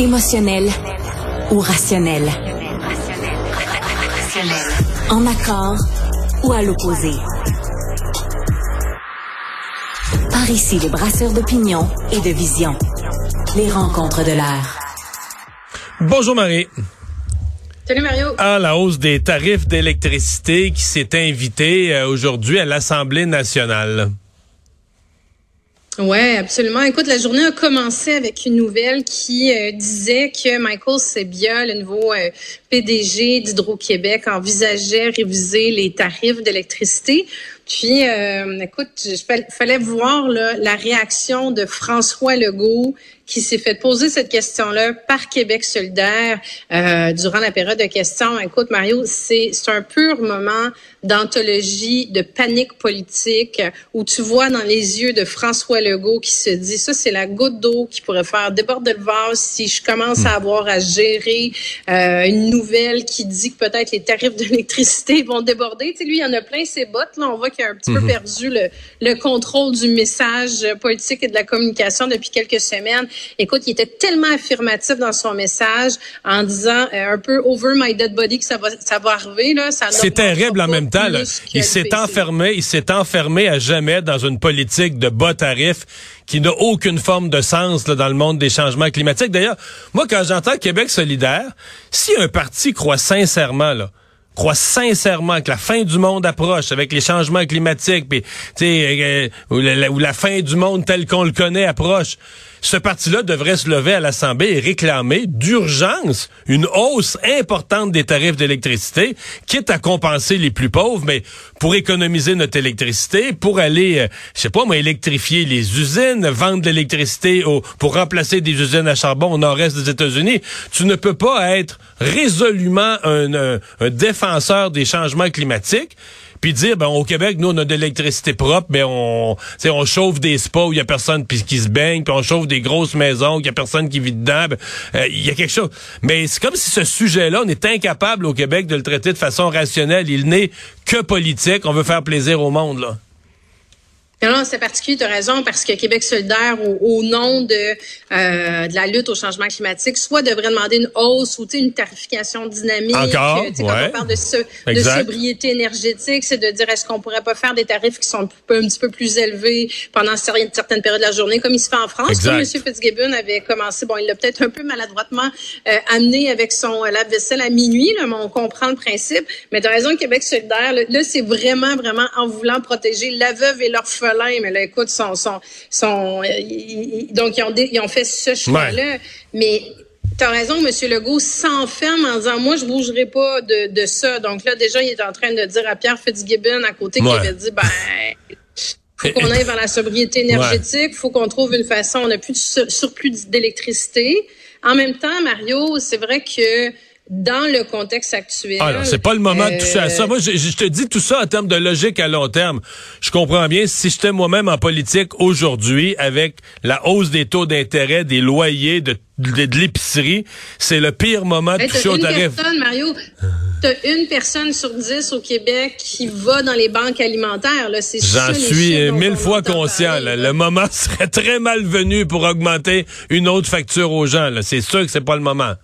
Émotionnel ou rationnel? En accord ou à l'opposé? Par ici, les brasseurs d'opinion et de vision. Les rencontres de l'air. Bonjour Marie. Salut Mario. À la hausse des tarifs d'électricité qui s'est invitée euh, aujourd'hui à l'Assemblée nationale. Ouais, absolument. Écoute, la journée a commencé avec une nouvelle qui euh, disait que Michael Sebia, le nouveau euh, PDG d'Hydro-Québec, envisageait réviser les tarifs d'électricité. Puis, euh, écoute, il fallait voir là, la réaction de François Legault qui s'est fait poser cette question-là par Québec solidaire euh, durant la période de questions. Écoute, Mario, c'est un pur moment d'anthologie, de panique politique, où tu vois dans les yeux de François Legault qui se dit, ça, c'est la goutte d'eau qui pourrait faire déborder le vase si je commence à avoir à gérer euh, une nouvelle qui dit que peut-être les tarifs d'électricité vont déborder. Tu sais, lui, il y en a plein ses bottes. Là, on voit qu'il a un petit peu mhm. perdu le, le contrôle du message politique et de la communication depuis quelques semaines. Écoute, il était tellement affirmatif dans son message en disant euh, un peu over my dead body que ça va, ça va arriver. Là, c'est terrible en même temps. Il s'est enfermé, il s'est enfermé à jamais dans une politique de bas tarifs qui n'a aucune forme de sens là, dans le monde des changements climatiques. D'ailleurs, moi, quand j'entends Québec solidaire, si un parti croit sincèrement là, croit sincèrement que la fin du monde approche avec les changements climatiques, puis, euh, ou, la, ou la fin du monde tel qu'on le connaît approche, ce parti-là devrait se lever à l'Assemblée et réclamer d'urgence une hausse importante des tarifs d'électricité, quitte à compenser les plus pauvres, mais pour économiser notre électricité, pour aller, euh, je sais pas moi, électrifier les usines, vendre de l'électricité pour remplacer des usines à charbon au nord-est des États-Unis. Tu ne peux pas être résolument un, un défenseur des changements climatiques puis dire ben au Québec nous on a de l'électricité propre mais on on chauffe des spas où il y a personne qui se baigne puis on chauffe des grosses maisons où il y a personne qui vit dedans. Ben, euh, il y a quelque chose. Mais c'est comme si ce sujet-là on est incapable au Québec de le traiter de façon rationnelle. Il n'est que politique. On veut faire plaisir au monde là non, c'est particulier, tu as raison, parce que Québec solidaire, au, nom de, euh, de la lutte au changement climatique, soit devrait demander une hausse ou une tarification dynamique. Encore, quand on parle de, de sobriété énergétique, c'est de dire est-ce qu'on pourrait pas faire des tarifs qui sont un, petit peu plus élevés pendant certaines périodes de la journée, comme il se fait en France. M. Fitzgibbon avait commencé, bon, il l'a peut-être un peu maladroitement euh, amené avec son euh, lave-vaisselle à minuit, là, mais on comprend le principe. Mais tu as raison, Québec solidaire, là, c'est vraiment, vraiment en voulant protéger la veuve et l'orphelin mais là, écoute, son, son, son, donc ils ont, ils ont fait ce choix-là. Mais tu as raison, M. Legault s'enferme en disant moi je bougerai pas de, de, ça. Donc là déjà il est en train de dire à Pierre Fitzgibbon à côté qui avait dit ben faut qu'on aille vers la sobriété énergétique, faut qu'on trouve une façon, on n'a plus de surplus d'électricité. En même temps, Mario, c'est vrai que dans le contexte actuel. Ah c'est pas le moment de toucher à ça. Moi, je, te dis tout ça en termes de logique à long terme. Je comprends bien, si j'étais moi-même en politique aujourd'hui, avec la hausse des taux d'intérêt, des loyers, de, de, l'épicerie, c'est le pire moment de toucher au tarif. Personne, Mario, t'as une personne sur dix au Québec qui va dans les banques alimentaires. J'en suis mille fois conscient. Le moment serait très malvenu pour augmenter une autre facture aux gens. C'est sûr que c'est pas le moment.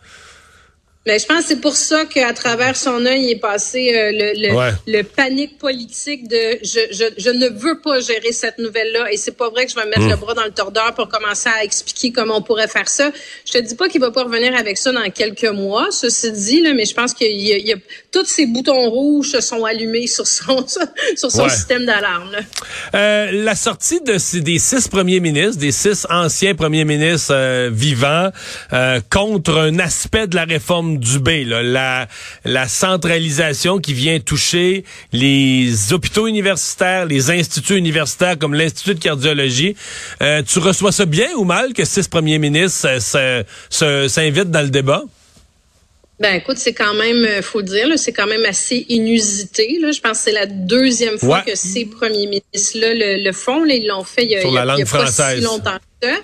Mais je pense que c'est pour ça qu'à travers son œil est passé euh, le, le, panique politique de je, je, je, ne veux pas gérer cette nouvelle-là et c'est pas vrai que je vais mettre hmm. le bras dans le tordeur pour commencer à expliquer comment on pourrait faire ça. Je te dis pas qu'il va pas revenir avec ça dans quelques mois, ceci dit, là, mais je pense qu'il y, y, a tous ces boutons rouges se sont allumés sur son sur son système d'alarme. Euh, la sortie de des six premiers ministres, des six anciens premiers ministres euh, vivants contre un aspect de la réforme Dubé, la, la centralisation qui vient toucher les hôpitaux universitaires, les instituts universitaires comme l'Institut de cardiologie. Euh, tu reçois ça bien ou mal que six premiers ministres s'invitent dans le débat? Ben écoute, c'est quand même, euh, faut le dire, c'est quand même assez inusité. Là. Je pense que c'est la deuxième fois que ces premiers ministres-là le, font. Là. Ils l'ont fait il y a, pas si longtemps que ça.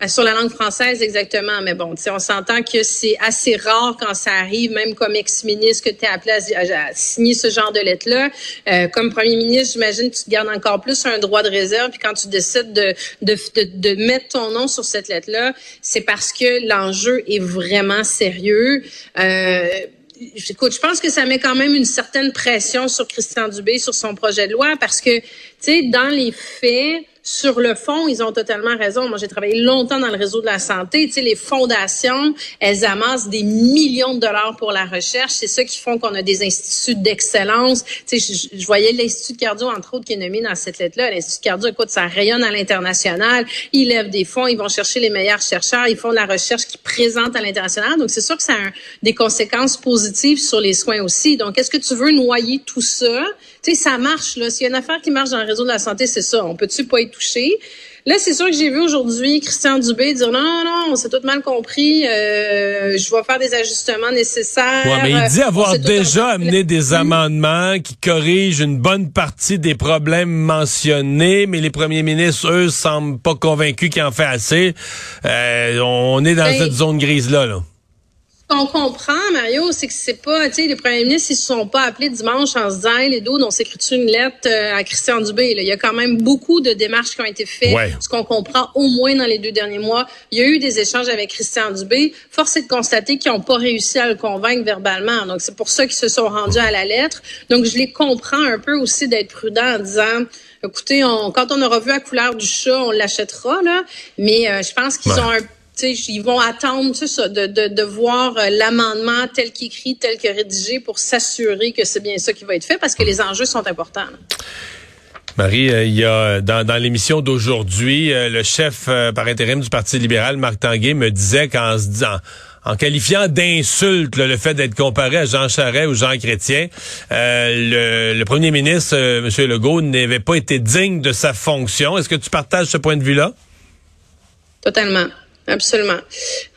Euh, sur la langue française, exactement. Mais bon, on s'entend que c'est assez rare quand ça arrive, même comme ex-ministre, que tu es appelé à, signer ce genre de lettre-là. Euh, comme premier ministre, j'imagine que tu gardes encore plus un droit de réserve. Puis quand tu décides de, de, de, de mettre ton nom sur cette lettre-là, c'est parce que l'enjeu est vraiment sérieux. Euh, écoute, je pense que ça met quand même une certaine pression sur Christian Dubé, sur son projet de loi, parce que, tu sais, dans les faits, sur le fond, ils ont totalement raison. Moi, j'ai travaillé longtemps dans le réseau de la santé. Tu sais, les fondations, elles amassent des millions de dollars pour la recherche. C'est ça qui font qu'on a des instituts d'excellence. Tu sais, je, voyais l'Institut de cardio, entre autres, qui est nommé dans cette lettre-là. L'Institut de cardio, écoute, ça rayonne à l'international. Ils lèvent des fonds, ils vont chercher les meilleurs chercheurs, ils font de la recherche qui présente à l'international. Donc, c'est sûr que ça a des conséquences positives sur les soins aussi. Donc, est-ce que tu veux noyer tout ça? Tu sais, ça marche, là. S'il y a une affaire qui marche dans le réseau de la santé, c'est ça. On peut-tu pas y toucher? Là, c'est sûr que j'ai vu aujourd'hui Christian Dubé dire non, non, on s'est tout mal compris. Euh, je vais faire des ajustements nécessaires. Ouais, mais il dit avoir déjà amené des amendements qui corrigent une bonne partie des problèmes mentionnés, mais les premiers ministres, eux, semblent pas convaincus qu'il en fait assez. Euh, on est dans ben, cette zone grise là. Là qu'on comprend, Mario, c'est que c'est pas, tu sais, les premiers ministres, ils se sont pas appelés dimanche en se disant, les dos, on s'écrit une lettre euh, à Christian Dubé. Il y a quand même beaucoup de démarches qui ont été faites. Ce qu'on comprend au moins dans les deux derniers mois, il y a eu des échanges avec Christian Dubé. Force est de constater qu'ils n'ont pas réussi à le convaincre verbalement. Donc, c'est pour ça qu'ils se sont rendus à la lettre. Donc, je les comprends un peu aussi d'être prudents en disant, écoutez, on, quand on aura vu la couleur du chat, on l'achètera, là. Mais euh, je pense qu'ils ont un ils vont attendre ça, de, de, de voir euh, l'amendement tel qu'écrit, tel que rédigé pour s'assurer que c'est bien ça qui va être fait parce que les enjeux sont importants. Marie, euh, il y a dans, dans l'émission d'aujourd'hui, euh, le chef par intérim du Parti libéral, Marc Tanguay, me disait qu'en se disant en qualifiant d'insulte le fait d'être comparé à Jean Charest ou Jean Chrétien, le, le, premier ministre, M. Legault, n'avait pas été digne de sa fonction. Est-ce que tu partages ce point de vue-là? Totalement. Absolument.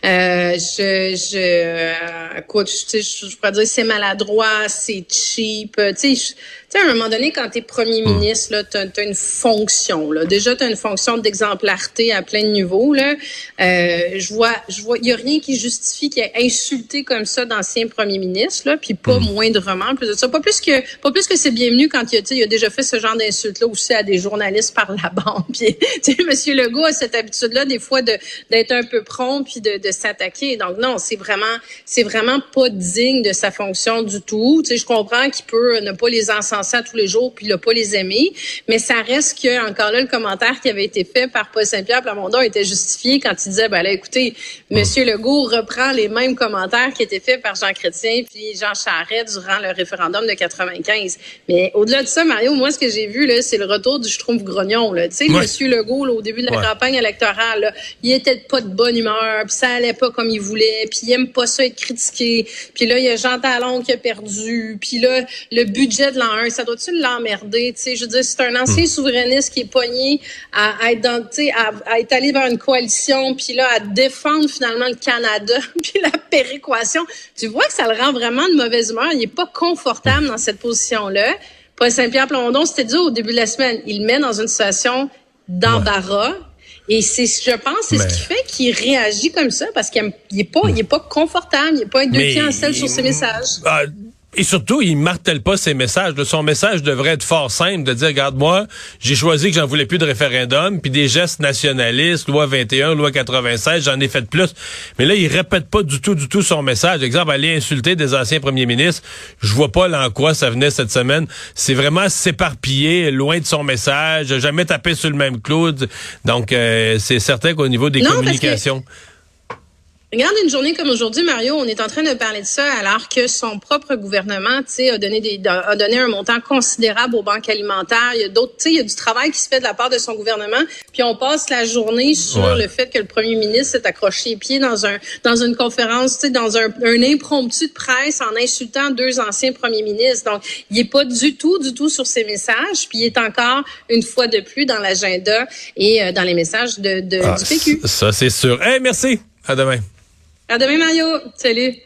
Euh, je, je, euh, écoute, je, je, je pourrais dire c'est maladroit, c'est cheap. Tu sais, sais, à un moment donné, quand tu es premier hmm. ministre, là, tu as, une fonction. Là. Déjà, tu as une fonction d'exemplarité à plein de niveaux. Là. Euh, je vois, je vois, il y a rien qui justifie qu'il ait insulté comme ça d'anciens premiers ministres, là, puis pas hmm. moindrement plus de ça. Pas plus que, pas plus que c'est bienvenu quand il a, il a déjà fait ce genre d'insulte-là aussi à des journalistes par la bande. Puis, Monsieur Legault a cette habitude-là des fois de d'être un peu prompt puis de, de s'attaquer. Donc non, c'est vraiment, c'est vraiment pas digne de sa fonction du tout. Tu sais, je comprends qu'il peut ne pas les encenser ça tous les jours puis il a pas les aimé. Mais ça reste que, encore là, le commentaire qui avait été fait par Paul Saint-Pierre Plamondon était justifié quand il disait, ben là, écoutez, Monsieur Legault reprend les mêmes commentaires qui étaient faits par Jean Chrétien puis Jean Charest durant le référendum de 95. Mais au-delà de ça, Mario, moi, ce que j'ai vu, là, c'est le retour du Schtroumpf grognon, là. Tu sais, Monsieur Legault, au début de la campagne électorale, là, il était pas de bonne humeur, puis ça allait pas comme il voulait, puis il aime pas ça être critiqué. Puis là, il y a Jean Talon qui a perdu, puis là, le budget de l'an 1, ça doit-tu l'emmerder? Tu sais, je veux dire, c'est un ancien hmm. souverainiste qui est pogné à, être dans, tu sais, à, être allé vers une coalition, puis là, à défendre finalement le Canada, puis la péréquation. Tu vois que ça le rend vraiment de mauvaise humeur. Il est pas confortable dans cette position-là. Paul Saint-Pierre Plamondon, c'était dit au début de la semaine, il met dans une situation d'embarras. Et c'est, je pense, c'est ce qui fait qu'il réagit comme ça parce qu'il n'est pas, il est pas confortable, il n'est pas deux pieds en selle sur ses messages. Ah, et surtout, il martèle pas ses messages. Son message devrait être fort simple, de dire, regarde, moi, j'ai choisi que j'en voulais plus de référendum, puis des gestes nationalistes, loi 21, loi 96, j'en ai fait plus. Mais là, il répète pas du tout, du tout son message. Exemple, aller insulter des anciens premiers ministres, je vois pas là en quoi ça venait cette semaine. C'est vraiment s'éparpiller, loin de son message, jamais taper sur le même clou. Donc, euh, c'est certain qu'au niveau des communications... Regarde une journée comme aujourd'hui, Mario, on est en train de parler de ça alors que son propre gouvernement, tu sais, a donné des, a donné un montant considérable aux banques alimentaires. Il y a d'autres, tu sais, il y a du travail qui se fait de la part de son gouvernement. Puis on passe la journée sur le fait que le premier ministre s'est accroché les pieds dans un, dans une conférence, tu sais, dans un, un impromptu de presse en insultant deux anciens premiers ministres. Donc, il est pas du tout, du tout sur ses messages. Puis il est encore une fois de plus dans l'agenda et euh, dans les messages de, de ah, du PQ. Ça, c'est sûr. Eh, merci. À demain. À demain, Mario. Salut.